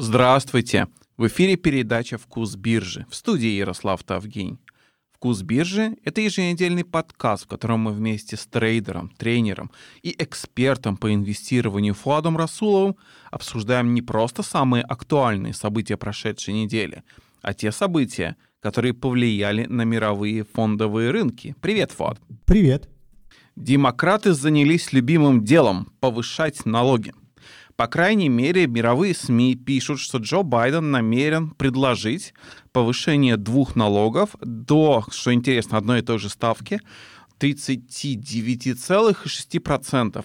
Здравствуйте! В эфире передача «Вкус биржи» в студии Ярослав Тавгень. «Вкус биржи» — это еженедельный подкаст, в котором мы вместе с трейдером, тренером и экспертом по инвестированию Фуадом Расуловым обсуждаем не просто самые актуальные события прошедшей недели, а те события, которые повлияли на мировые фондовые рынки. Привет, Фуад! Привет! Демократы занялись любимым делом — повышать налоги. По крайней мере, мировые СМИ пишут, что Джо Байден намерен предложить повышение двух налогов до, что интересно, одной и той же ставки 39,6%.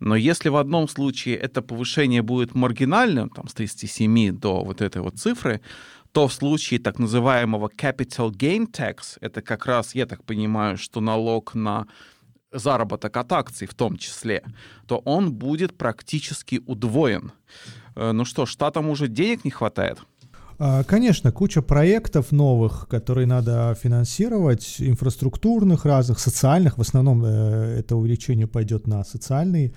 Но если в одном случае это повышение будет маргинальным, там, с 37 до вот этой вот цифры, то в случае так называемого capital gain tax, это как раз, я так понимаю, что налог на заработок от акций в том числе, то он будет практически удвоен. Э, ну что, штатам уже денег не хватает? А, конечно, куча проектов новых, которые надо финансировать, инфраструктурных разных, социальных. В основном э, это увеличение пойдет на социальные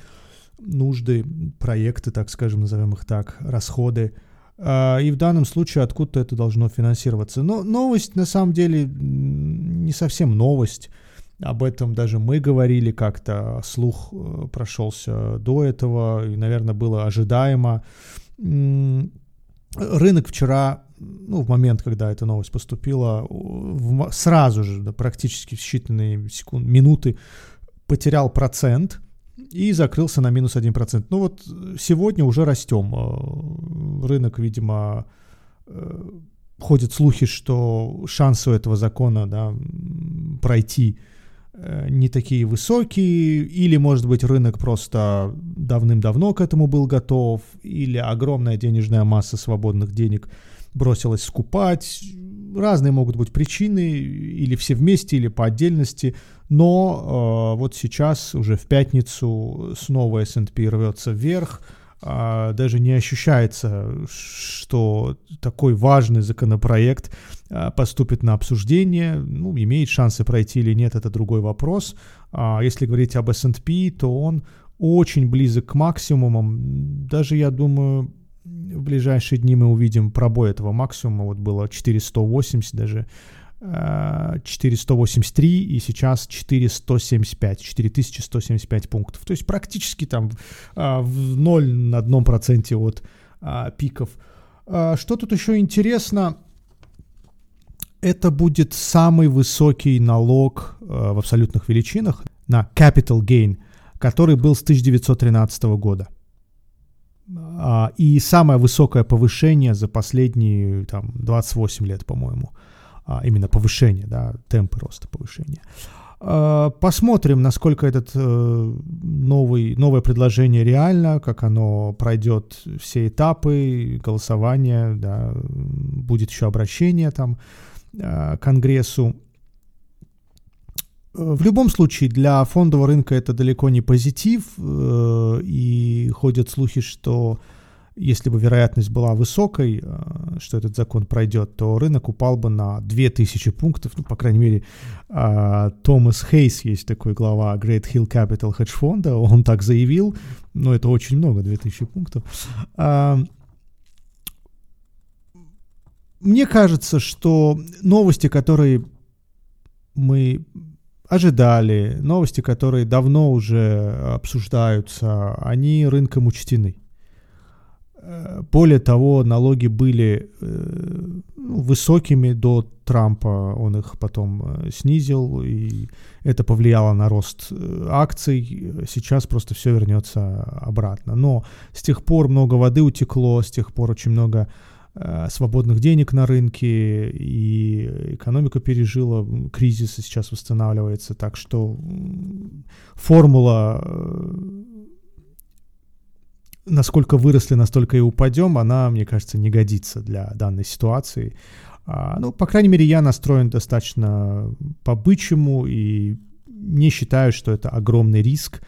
нужды, проекты, так скажем, назовем их так, расходы. А, и в данном случае откуда-то это должно финансироваться. Но новость на самом деле не совсем новость. Об этом даже мы говорили как-то, слух э, прошелся до этого, и, наверное, было ожидаемо. Рынок вчера, ну, в момент, когда эта новость поступила, сразу же, да, практически в считанные секунды, минуты, потерял процент и закрылся на минус 1%. Ну вот сегодня уже растем. Э, рынок, видимо, э, ходят слухи, что шансы у этого закона да, пройти не такие высокие, или, может быть, рынок просто давным-давно к этому был готов, или огромная денежная масса свободных денег бросилась скупать. Разные могут быть причины, или все вместе, или по отдельности. Но э, вот сейчас, уже в пятницу, снова S&P рвется вверх, а, даже не ощущается, что такой важный законопроект поступит на обсуждение. Ну, имеет шансы пройти или нет, это другой вопрос. А если говорить об S&P, то он очень близок к максимумам. Даже, я думаю, в ближайшие дни мы увидим пробой этого максимума. Вот было 480 даже 4183 и сейчас 4175, 4175 пунктов. То есть практически там а, в ноль на одном проценте от пиков. Что тут еще интересно? Это будет самый высокий налог в абсолютных величинах на capital gain, который был с 1913 года. И самое высокое повышение за последние там, 28 лет, по-моему а, именно повышение, да, темпы роста повышения. А, посмотрим, насколько этот э, новый, новое предложение реально, как оно пройдет все этапы голосования, да, будет еще обращение там э, Конгрессу. В любом случае, для фондового рынка это далеко не позитив, э, и ходят слухи, что если бы вероятность была высокой, э, что этот закон пройдет, то рынок упал бы на 2000 пунктов. Ну, по крайней мере, э, Томас Хейс, есть такой глава Great Hill Capital Hedge фонда, он так заявил, но это очень много, 2000 пунктов. Мне кажется, что новости, которые мы ожидали, новости, которые давно уже обсуждаются, они рынком учтены. Более того, налоги были э, ну, высокими до Трампа, он их потом э, снизил, и это повлияло на рост э, акций. Сейчас просто все вернется обратно. Но с тех пор много воды утекло, с тех пор очень много свободных денег на рынке, и экономика пережила кризис и сейчас восстанавливается. Так что формула насколько выросли, настолько и упадем, она, мне кажется, не годится для данной ситуации. А, ну, по крайней мере, я настроен достаточно по-бычьему и не считаю, что это огромный риск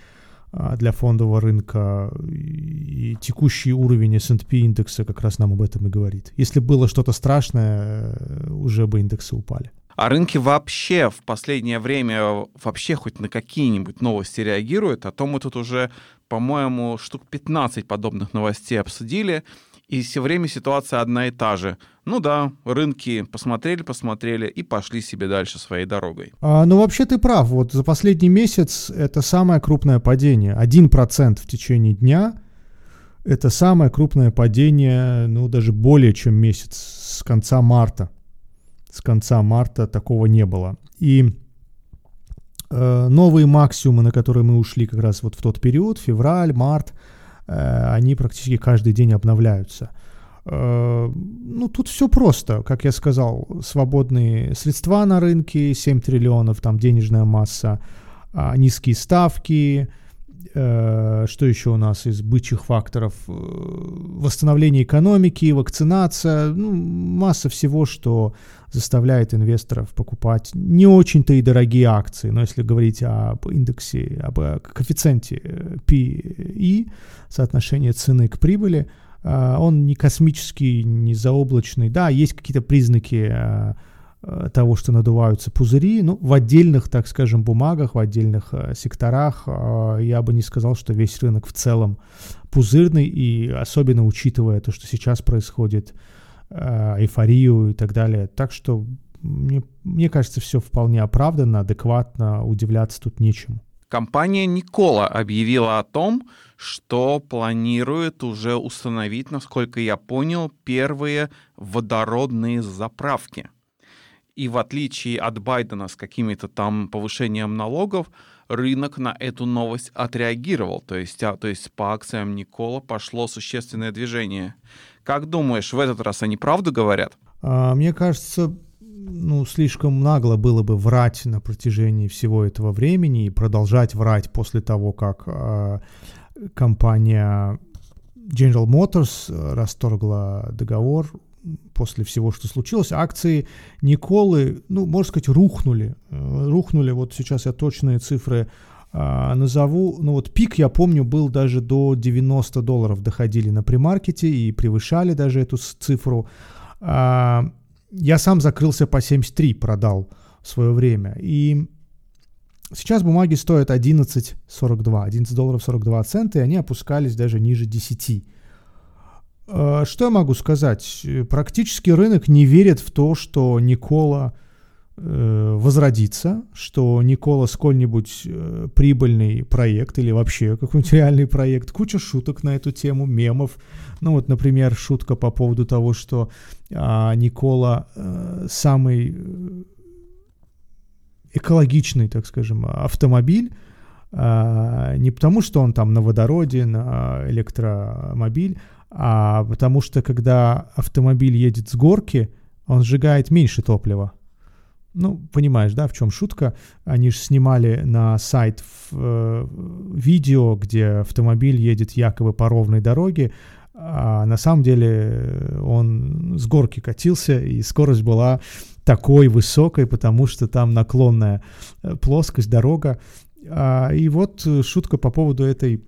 для фондового рынка. И текущий уровень S&P индекса как раз нам об этом и говорит. Если было что-то страшное, э, уже бы индексы упали. А рынки вообще в последнее время вообще хоть на какие-нибудь новости реагируют? А то мы тут уже, по-моему, штук 15 подобных новостей обсудили. И все время ситуация одна и та же. Ну да, рынки посмотрели, посмотрели и пошли себе дальше своей дорогой. А, ну вообще ты прав. Вот за последний месяц это самое крупное падение. Один процент в течение дня – это самое крупное падение, ну даже более чем месяц, с конца марта. С конца марта такого не было. И э, новые максимумы, на которые мы ушли как раз вот в тот период, февраль, март, они практически каждый день обновляются. Э, ну, тут все просто, как я сказал, свободные средства на рынке, 7 триллионов, там денежная масса, э, низкие ставки, Э, что еще у нас из бычьих факторов? Э, восстановление экономики, вакцинация, ну, масса всего, что заставляет инвесторов покупать не очень-то и дорогие акции, но если говорить об индексе, об коэффициенте PE, соотношение цены к прибыли, э, он не космический, не заоблачный. Да, есть какие-то признаки Э, того, что надуваются пузыри, ну, в отдельных, так скажем, бумагах, в отдельных э, секторах э, я бы не сказал, что весь рынок в целом пузырный, и особенно учитывая то, что сейчас происходит, э, эйфорию и так далее. Так что мне, мне кажется, все вполне оправданно, адекватно, удивляться тут нечему. Компания Никола объявила о том, что планирует уже установить, насколько я понял, первые водородные заправки. И в отличие от Байдена с какими-то там повышением налогов, рынок на эту новость отреагировал. То есть, а, то есть по акциям Никола пошло существенное движение. Как думаешь, в этот раз они правду говорят? А, мне кажется, ну, слишком нагло было бы врать на протяжении всего этого времени и продолжать врать после того, как э, компания General Motors расторгла договор после всего, что случилось, акции Николы, ну, можно сказать, рухнули. Э, рухнули, вот сейчас я точные цифры а, назову. Ну, вот пик, я помню, был даже до 90 долларов доходили на примаркете и превышали даже эту цифру. А, я сам закрылся по 73, продал в свое время. И сейчас бумаги стоят 11,42, 11 долларов 42 цента, и они опускались даже ниже 10. Э, что я могу сказать? Практически рынок не верит в то, что Никола э, возродится, что Никола сколь-нибудь э, прибыльный проект или вообще какой-нибудь реальный проект. Куча шуток на эту тему, мемов. Ну вот, например, шутка по поводу того, что а, Никола а, самый экологичный, так скажем, автомобиль, а, не потому, что он там на водороде, на электромобиль, а потому что когда автомобиль едет с горки, он сжигает меньше топлива. Ну, понимаешь, да, в чем шутка? Они же снимали на сайт э, видео, где автомобиль едет якобы по ровной дороге, а на самом деле он с горки катился, и скорость была такой высокой, потому что там наклонная э, плоскость, дорога. А, и вот шутка по поводу этой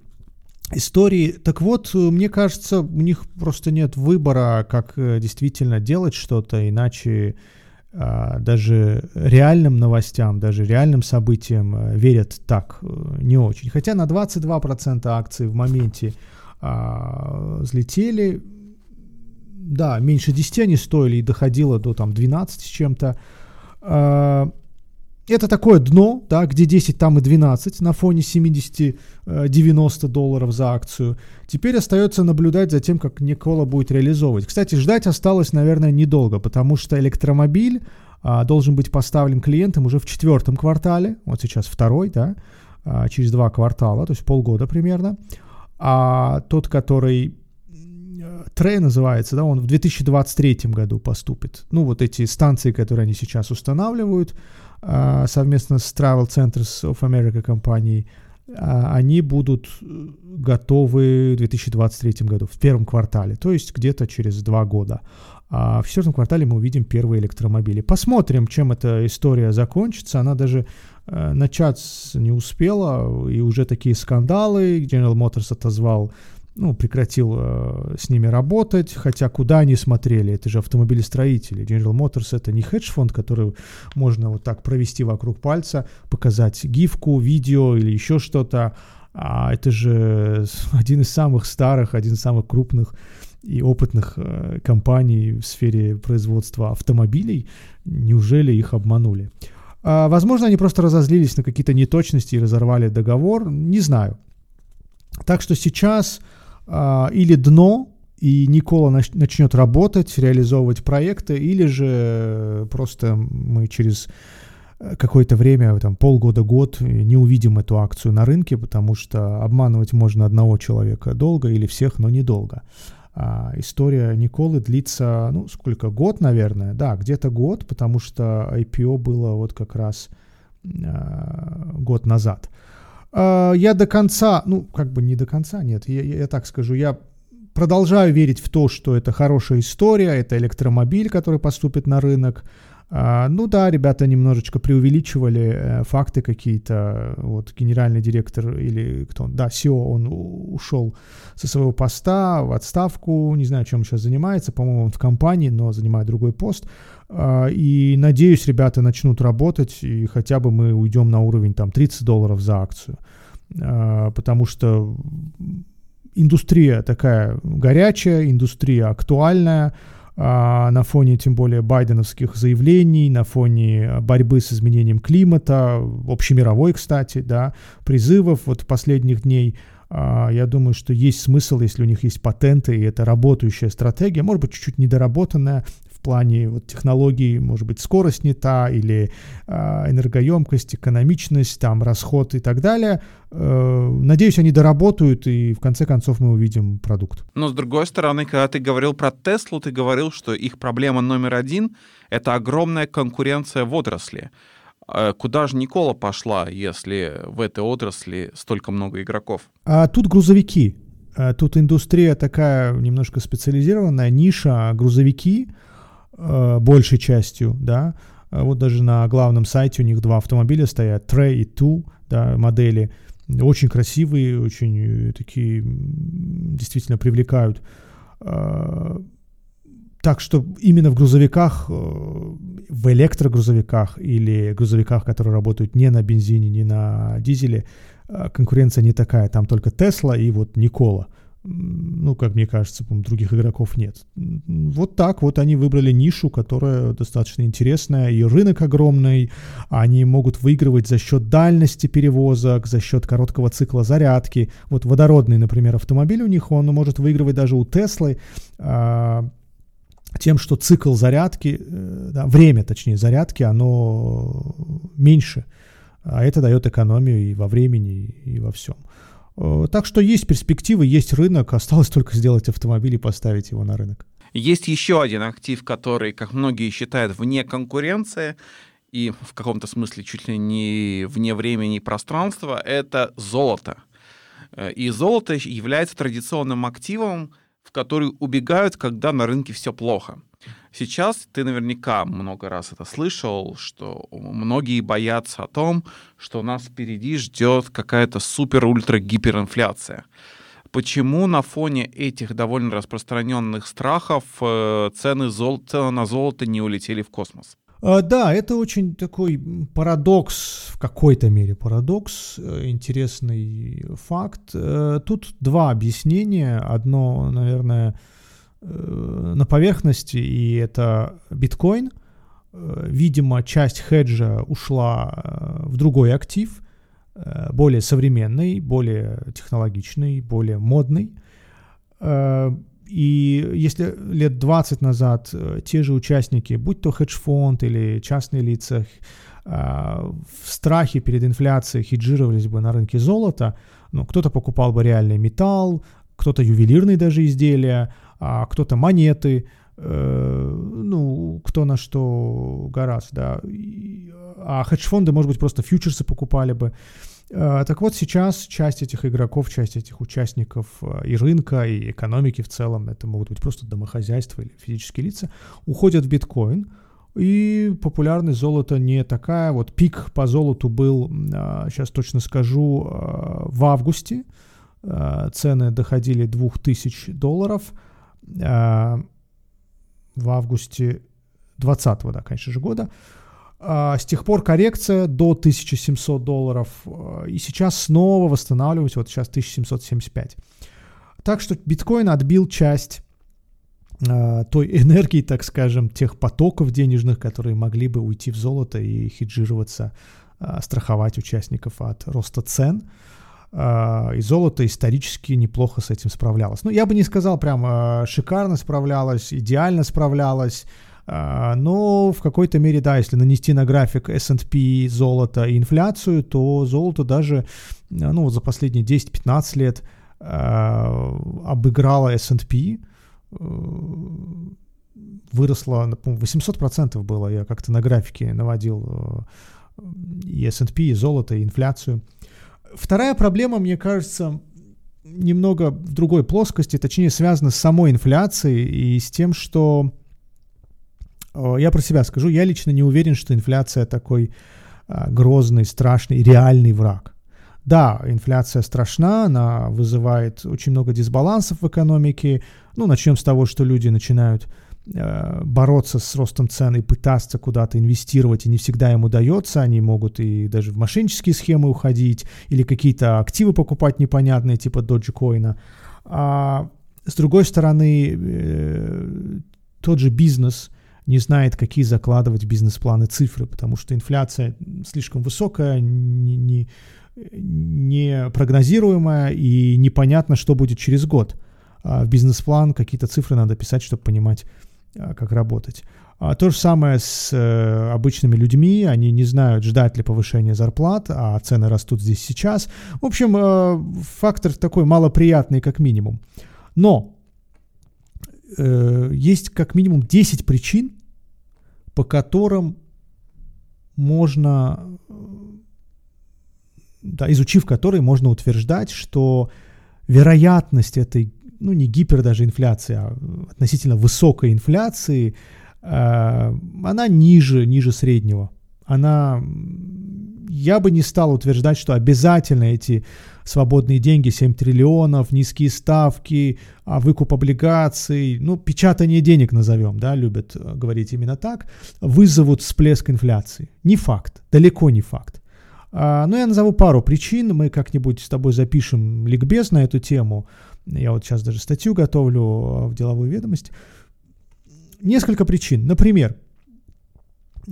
истории. Так вот, мне кажется, у них просто нет выбора, как э, действительно делать что-то, иначе а, даже реальным новостям, даже реальным событиям э, верят так э, не очень. Хотя на 22% акций в моменте а, взлетели, да, меньше 10 они стоили и доходило до там 12 с чем-то. А, это такое дно, да, где 10, там и 12 на фоне 70-90 э, долларов за акцию. Теперь остается наблюдать за тем, как Никола будет реализовывать. Кстати, ждать осталось, наверное, недолго, потому что электромобиль а, должен быть поставлен клиентам уже в четвертом квартале, вот сейчас второй, да, а, через два квартала, то есть полгода примерно. А тот, который Трей называется, да, он в 2023 году поступит. Ну, вот эти станции, которые они сейчас устанавливают, а, совместно с Travel Centers of America компанией, а, они будут э, готовы в 2023 году, в первом квартале, то есть где-то через два года. А в четвертом квартале мы увидим первые электромобили. Посмотрим, чем эта история закончится. Она даже э, начаться не успела, и уже такие скандалы. General Motors отозвал ну, прекратил э, с ними работать, хотя куда они смотрели, это же автомобилестроители. General Motors это не хедж-фонд, который можно вот так провести вокруг пальца, показать гифку, видео или еще что-то, а это же один из самых старых, один из самых крупных и опытных э, компаний в сфере производства автомобилей. Неужели их обманули? А, возможно, они просто разозлились на какие-то неточности и разорвали договор. Не знаю. Так что сейчас или дно, и Никола нач- начнет работать, реализовывать проекты, или же просто мы через Э, какое-то время, там полгода-год, не увидим эту акцию на рынке, потому что обманывать можно одного человека долго или всех, но недолго. А история Николы длится, ну, сколько, год, наверное, да, где-то год, потому что IPO было вот как раз э, год назад. Э, я до конца, ну, как бы не до конца, нет, я, я так скажу, я продолжаю верить в то, что это хорошая история, это электромобиль, который поступит на рынок, а, ну да, ребята немножечко преувеличивали э, факты какие-то. Вот генеральный директор или кто он, да, SEO, он ушел со своего поста в отставку, не знаю, чем он сейчас занимается, по-моему, он в компании, но занимает другой пост. А, и надеюсь, ребята начнут работать, и хотя бы мы уйдем на уровень там 30 долларов за акцию. А, потому что индустрия такая горячая, индустрия актуальная, а, на фоне тем более байденовских заявлений, на фоне борьбы с изменением климата, общемировой, кстати, да, призывов вот последних дней, а, я думаю, что есть смысл, если у них есть патенты, и это работающая стратегия, может быть, чуть-чуть недоработанная, плане вот, технологий, может быть, скорость не та, или э, энергоемкость, экономичность, там, расход и так далее. Э, надеюсь, они доработают, и в конце концов мы увидим продукт. Но с другой стороны, когда ты говорил про Теслу, ты говорил, что их проблема номер один — это огромная конкуренция в отрасли. Э, куда же Никола пошла, если в этой отрасли столько много игроков? А тут грузовики. А тут индустрия такая немножко специализированная, ниша грузовики — большей частью, да. А вот даже на главном сайте у них два автомобиля стоят, Trey и Two, да, модели. Очень красивые, очень э, такие действительно привлекают. Э, так что именно в грузовиках, э, в электрогрузовиках или грузовиках, которые работают не на бензине, не на дизеле, э, конкуренция не такая. Там только Тесла и вот Никола ну, как мне кажется, других игроков нет. Вот так вот они выбрали нишу, которая достаточно интересная, и рынок огромный, они могут выигрывать за счет дальности перевозок, за счет короткого цикла зарядки. Вот водородный, например, автомобиль у них, он может выигрывать даже у Теслы, а, тем, что цикл зарядки, э, да, время, точнее, зарядки, оно меньше, а это дает экономию и во времени, и во всем. Э, так что есть перспективы, есть рынок, осталось только сделать автомобиль и поставить его на рынок. Есть еще один актив, который, как многие считают, вне конкуренции и в каком-то смысле чуть ли не вне времени и пространства, это золото. Э, и золото является традиционным активом, в который убегают, когда на рынке все плохо. Сейчас ты наверняка много раз это слышал, что многие боятся о том, что нас впереди ждет какая-то супер-ультра-гиперинфляция. Почему на фоне этих довольно распространенных страхов э, цены, зол... цены на золото не улетели в космос? А, да, это очень такой парадокс, в какой-то мере парадокс, э, интересный факт. Э, тут два объяснения. Одно, наверное, на поверхности, и это биткоин. Видимо, часть хеджа ушла в другой актив, более современный, более технологичный, более модный. И если лет 20 назад э, те же участники, будь то хедж-фонд или частные лица, в страхе перед инфляцией хеджировались бы на рынке золота, ну, кто-то покупал бы реальный металл, кто-то ювелирные даже изделия, а кто-то монеты, э, ну, кто на что гораздо, да. А хедж-фонды, может быть, просто фьючерсы покупали бы. Э, так вот, сейчас часть этих игроков, часть этих участников э, и рынка, и экономики в целом, это могут быть просто домохозяйства или физические лица, уходят в биткоин, и популярность золота не такая. Вот пик по золоту был, сейчас э, точно скажу, в августе. Цены доходили 2000 долларов. В августе 2020, да, конечно же, года. А, с тех пор коррекция до 1700 долларов, а, и сейчас снова восстанавливаюсь, вот сейчас 1775. Так что биткоин отбил часть а, той энергии, так скажем, тех потоков денежных, которые могли бы уйти в золото и хеджироваться, а, страховать участников от роста цен. А, и золото исторически неплохо с этим справлялось. Ну, я бы не сказал прям шикарно справлялось, идеально справлялось, но в какой-то мере, да, если нанести на график S&P золото и инфляцию, то золото даже, ну, вот за последние 10-15 лет обыграло S&P, выросла, по 800% было, я как-то на графике наводил э, и S&P, и золото, и инфляцию. Вторая проблема, мне кажется, немного в другой плоскости, точнее связана с самой инфляцией и с тем, что э, я про себя скажу, я лично не уверен, что инфляция такой э, грозный, страшный, реальный враг. Да, инфляция страшна, она вызывает очень много дисбалансов в экономике. Ну, начнем с того, что люди начинают бороться с ростом цен и пытаться куда-то инвестировать, и не всегда им удается. Они могут и даже в мошеннические схемы уходить, или какие-то активы покупать непонятные, типа Dogecoin. А с другой стороны, э, тот же бизнес не знает, какие закладывать бизнес-планы цифры, потому что инфляция слишком высокая, не, не, непрогнозируемая и непонятно, что будет через год. А в бизнес-план какие-то цифры надо писать, чтобы понимать, как работать. А то же самое с э, обычными людьми, они не знают, ждать ли повышения зарплат, а цены растут здесь сейчас. В общем, э, фактор такой малоприятный как минимум. Но э, есть как минимум 10 причин, по которым можно да, изучив который, можно утверждать, что вероятность этой, ну не гипер даже инфляции, а относительно высокой инфляции, э, она ниже, ниже среднего. Она, я бы не стал утверждать, что обязательно эти свободные деньги, 7 триллионов, низкие ставки, а выкуп облигаций, ну, печатание денег назовем, да, любят э, говорить именно так, вызовут всплеск инфляции. Не факт, далеко не факт. А, ну, я назову пару причин. Мы как-нибудь с тобой запишем ликбез на эту тему. Я вот сейчас даже статью готовлю а, в деловую ведомость. Несколько причин. Например,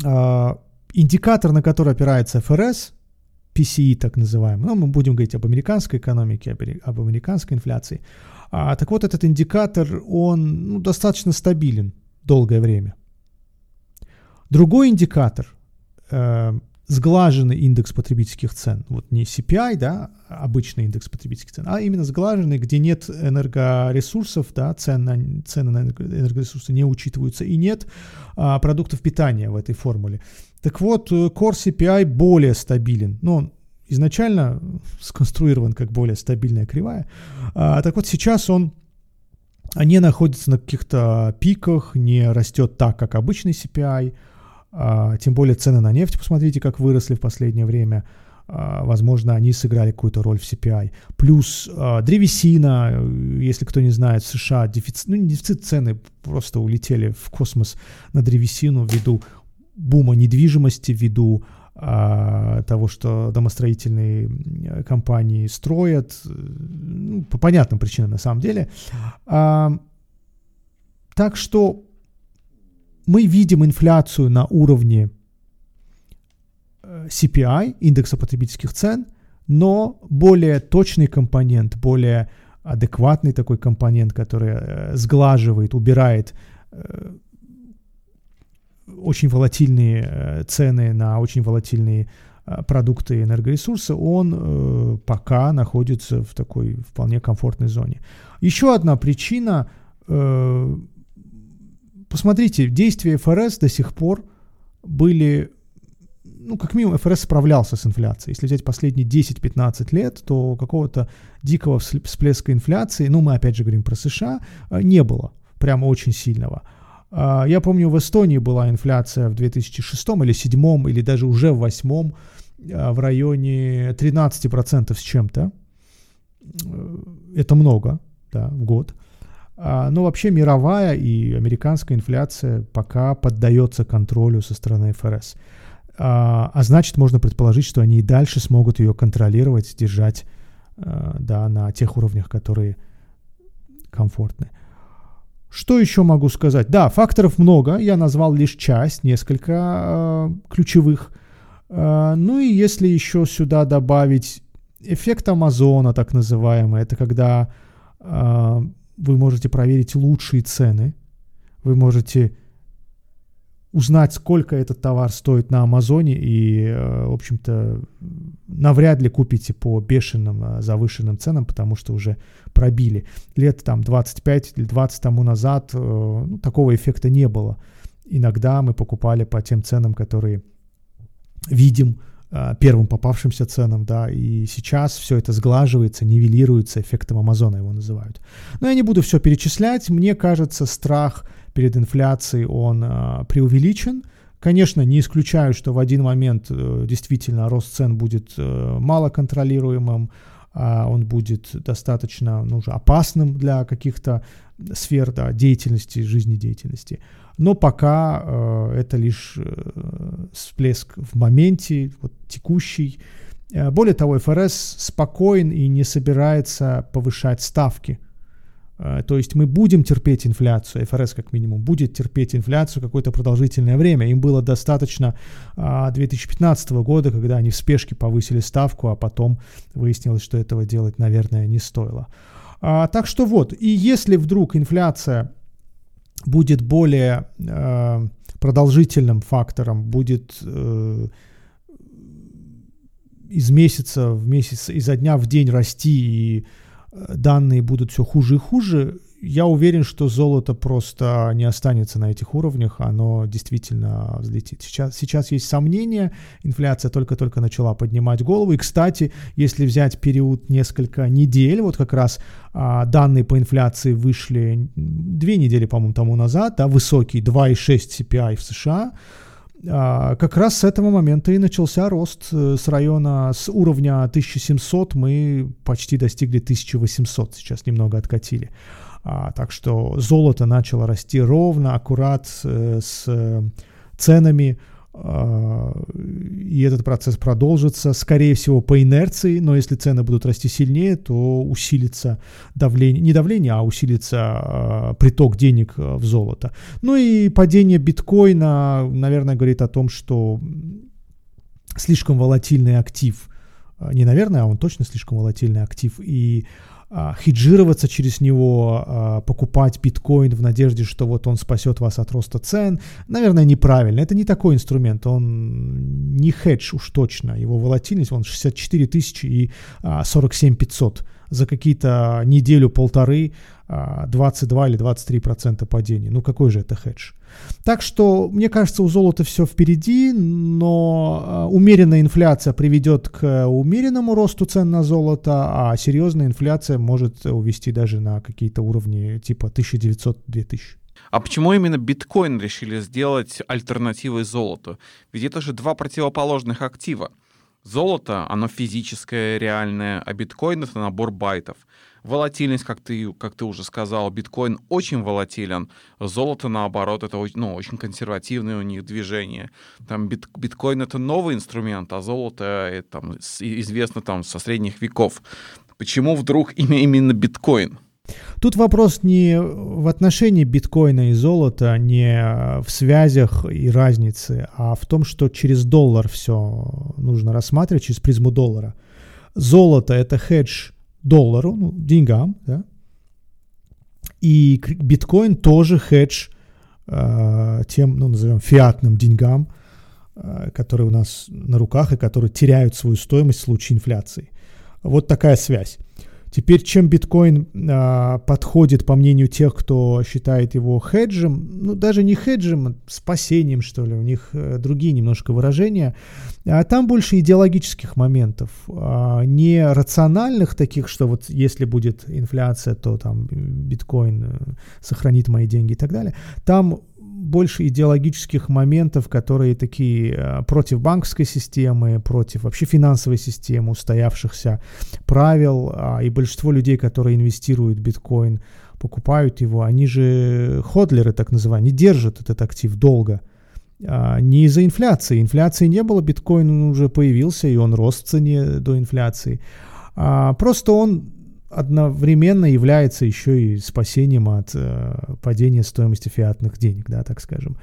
а, индикатор, на который опирается ФРС, PCE так называемый, ну, мы будем говорить об американской экономике, об американской инфляции. А, так вот, этот индикатор, он ну, достаточно стабилен долгое время. Другой индикатор, э, сглаженный индекс потребительских цен. Вот не CPI, да, обычный индекс потребительских цен, а именно сглаженный, где нет энергоресурсов, да, цен на, цены на энергоресурсы не учитываются, и нет а, продуктов питания в этой формуле. Так вот, э, Core CPI более стабилен. Ну, он изначально сконструирован как более стабильная кривая. А, так вот, сейчас он не находится на каких-то пиках, не растет так, как обычный CPI, тем более цены на нефть, посмотрите, как выросли в последнее время. А, возможно, они сыграли какую-то роль в CPI. Плюс а, древесина, если кто не знает, в США дефицит, ну дефицит цены, просто улетели в космос на древесину ввиду бума недвижимости, ввиду того, что домостроительные компании строят, ну, по понятным причинам на самом деле. так что мы видим инфляцию на уровне э, CPI, индекса потребительских цен, но более точный компонент, более адекватный такой компонент, который э, сглаживает, убирает э, очень волатильные цены на очень волатильные продукты и энергоресурсы, он пока находится в такой вполне комфортной зоне. Еще одна причина Посмотрите, действия ФРС до сих пор были, ну, как минимум, ФРС справлялся с инфляцией. Если взять последние 10-15 лет, то какого-то дикого всплеска инфляции, ну, мы опять же говорим про США, э, не было прямо очень сильного. А, я помню, в Эстонии была инфляция в 2006 или 2007, или даже уже в 2008 э, в районе 13% с чем-то. Э, это много, да, в год. А, но вообще мировая и американская инфляция пока поддается контролю со стороны ФРС. А, а значит, можно предположить, что они и дальше смогут ее контролировать, держать а, да, на тех уровнях, которые комфортны. Что еще могу сказать? Да, факторов много, я назвал лишь часть, несколько ключевых. Ну и если еще сюда добавить эффект Амазона, так называемый, это когда вы можете проверить лучшие цены, вы можете узнать, сколько этот товар стоит на Амазоне, и, э, в общем-то, навряд ли купите по бешеным э, завышенным ценам, потому что уже пробили. Лет там 25 или 20 тому назад э, ну, такого эффекта не было. Иногда мы покупали по тем ценам, которые видим, первым попавшимся ценам, да, и сейчас все это сглаживается, нивелируется, эффектом Амазона его называют. Но я не буду все перечислять, мне кажется, страх перед инфляцией, он э, преувеличен. Конечно, не исключаю, что в один момент э, действительно рост цен будет э, малоконтролируемым, э, он будет достаточно ну, опасным для каких-то сфер да, деятельности, жизнедеятельности. Но пока э, это лишь э, всплеск в моменте, вот, текущий. Э, более того, ФРС спокоен и не собирается повышать ставки Э, то есть мы будем терпеть инфляцию, ФРС как минимум будет терпеть инфляцию какое-то продолжительное время. Им было достаточно 2015 а, года, когда они в спешке повысили ставку, а потом выяснилось, что этого делать, наверное, не стоило. А, так что вот, и если вдруг инфляция будет более э, продолжительным фактором, будет э, из месяца в месяц, изо дня в день расти и данные будут все хуже и хуже, я уверен, что золото просто не останется на этих уровнях, оно действительно взлетит. Сейчас, сейчас есть сомнения, инфляция только-только начала поднимать голову. И, кстати, если взять период несколько недель, вот как раз а, данные по инфляции вышли две недели, по-моему, тому назад, да, высокий 2,6 CPI в США, а, как раз с этого момента и начался рост э, с района, с уровня 1700 мы почти достигли 1800, сейчас немного откатили. А, так что золото начало расти ровно, аккурат э, с э, ценами а, и этот процесс продолжится, скорее всего, по инерции, но если цены будут расти сильнее, то усилится давление, не давление, а усилится а, приток денег в золото. Ну и падение биткоина, наверное, говорит о том, что слишком волатильный актив, не наверное, а он точно слишком волатильный актив, и хеджироваться через него, а, покупать биткоин в надежде, что вот он спасет вас от роста цен, наверное, неправильно. Это не такой инструмент, он не хедж уж точно. Его волатильность, он 64 тысячи и 47 а, 500 за какие-то неделю-полторы 22 или 23 процента падения. Ну какой же это хедж? Так что, мне кажется, у золота все впереди, но умеренная инфляция приведет к умеренному росту цен на золото, а серьезная инфляция может увести даже на какие-то уровни типа 1900-2000. А почему именно биткоин решили сделать альтернативой золоту? Ведь это же два противоположных актива. Золото, оно физическое, реальное, а биткоин — это набор байтов. Волатильность, как ты, как ты уже сказал, биткоин очень волатилен, золото, наоборот, это ну, очень консервативное у них движение. Там бит, биткоин — это новый инструмент, а золото это, там, известно там со средних веков. Почему вдруг именно биткоин? Тут вопрос не в отношении биткоина и золота, не в связях и разнице, а в том, что через доллар все нужно рассматривать, через призму доллара. Золото – это хедж доллару, ну, деньгам, да? и биткоин тоже хедж э, тем, ну, назовем, фиатным деньгам, э, которые у нас на руках и которые теряют свою стоимость в случае инфляции. Вот такая связь. Теперь, чем биткоин а, подходит, по мнению тех, кто считает его хеджем, ну, даже не хеджем, а спасением, что ли, у них а, другие немножко выражения, а там больше идеологических моментов, а, не рациональных таких, что вот если будет инфляция, то там биткоин э, сохранит мои деньги и так далее. Там больше идеологических моментов, которые такие э, против банковской системы, против вообще финансовой системы, устоявшихся правил, а, и большинство людей, которые инвестируют в биткоин, покупают его, они же ходлеры, так называемые, не держат этот актив долго. А, не из-за инфляции. Инфляции не было, биткоин уже появился, и он рос в цене до инфляции. А, просто он одновременно является еще и спасением от э, падения стоимости фиатных денег, да, так скажем.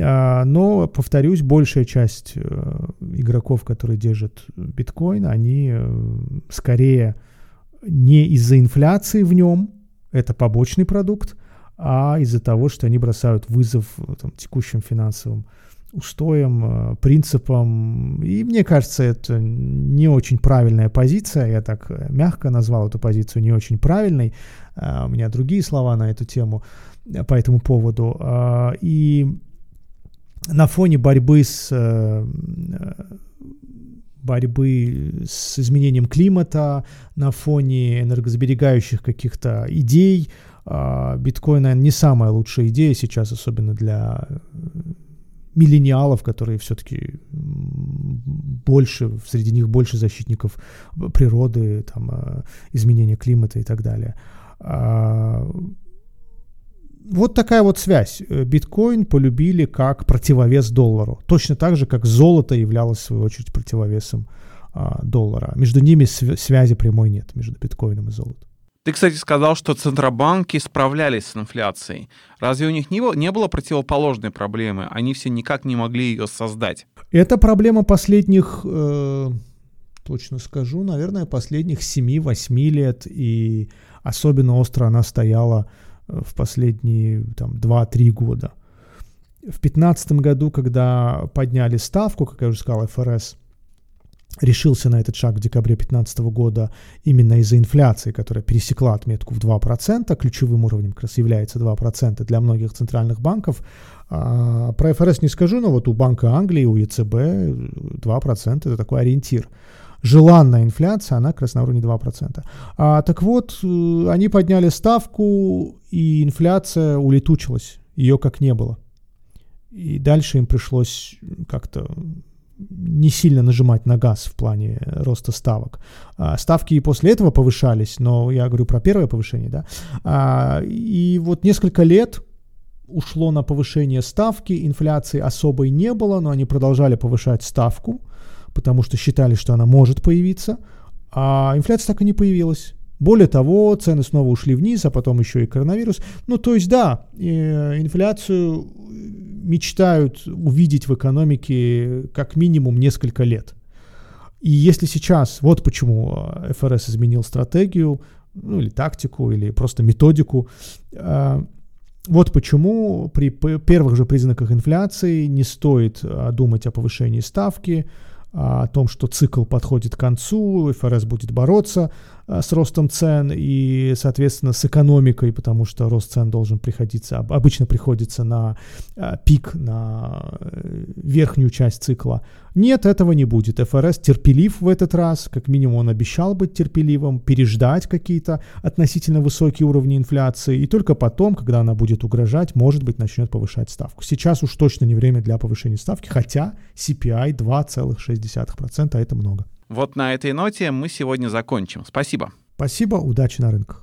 А, но, повторюсь, большая часть э, игроков, которые держат биткоин, они э, скорее не из-за инфляции в нем, это побочный продукт, а из-за того, что они бросают вызов там, текущим финансовым устоям, принципам. И мне кажется, это не очень правильная позиция. Я так мягко назвал эту позицию не очень правильной. А, у меня другие слова на эту тему по этому поводу. А, и на фоне борьбы с э, борьбы с изменением климата, на фоне энергосберегающих каких-то идей. А, биткоин, наверное, не самая лучшая идея сейчас, особенно для миллениалов, которые все-таки больше, среди них больше защитников природы, там, э, изменения климата и так далее. А, вот такая вот связь. Э, биткоин полюбили как противовес доллару. Точно так же, как золото являлось, в свою очередь, противовесом а, доллара. Между ними связи прямой нет, между биткоином и золотом. Ты, кстати, сказал, что центробанки справлялись с инфляцией. Разве у них не было, противоположной проблемы? Они все никак не могли ее создать. Это проблема последних, э, точно скажу, наверное, последних 7-8 лет. И особенно остро она стояла в последние там, 2-3 года. В 2015 году, когда подняли ставку, как я уже сказал, ФРС решился на этот шаг в декабре 2015 года именно из-за инфляции, которая пересекла отметку в 2%, ключевым уровнем как раз является 2% для многих центральных банков. А, про ФРС не скажу, но вот у Банка Англии, у ЕЦБ 2% это такой ориентир желанная инфляция, она как раз на уровне 2%. А, так вот, э, они подняли ставку, и инфляция улетучилась, ее как не было. И дальше им пришлось как-то не сильно нажимать на газ в плане роста ставок. А, ставки и после этого повышались, но я говорю про первое повышение, да. А, и вот несколько лет ушло на повышение ставки, инфляции особой не было, но они продолжали повышать ставку – потому что считали, что она может появиться, а инфляция так и не появилась. Более того, цены снова ушли вниз, а потом еще и коронавирус. Ну, то есть, да, э, инфляцию мечтают увидеть в экономике как минимум несколько лет. И если сейчас, вот почему э, ФРС изменил стратегию, ну или тактику, или просто методику, э, вот почему при первых же признаках инфляции не стоит думать о повышении ставки, о том, что цикл подходит к концу, ФРС будет бороться а, с ростом цен и, соответственно, с экономикой, потому что рост цен должен приходиться, обычно приходится на а, пик, на э, верхнюю часть цикла. Нет, этого не будет. ФРС терпелив в этот раз, как минимум он обещал быть терпеливым, переждать какие-то относительно высокие уровни инфляции, и только потом, когда она будет угрожать, может быть, начнет повышать ставку. Сейчас уж точно не время для повышения ставки, хотя CPI 2,6%, а это много. Вот на этой ноте мы сегодня закончим. Спасибо. Спасибо, удачи на рынках.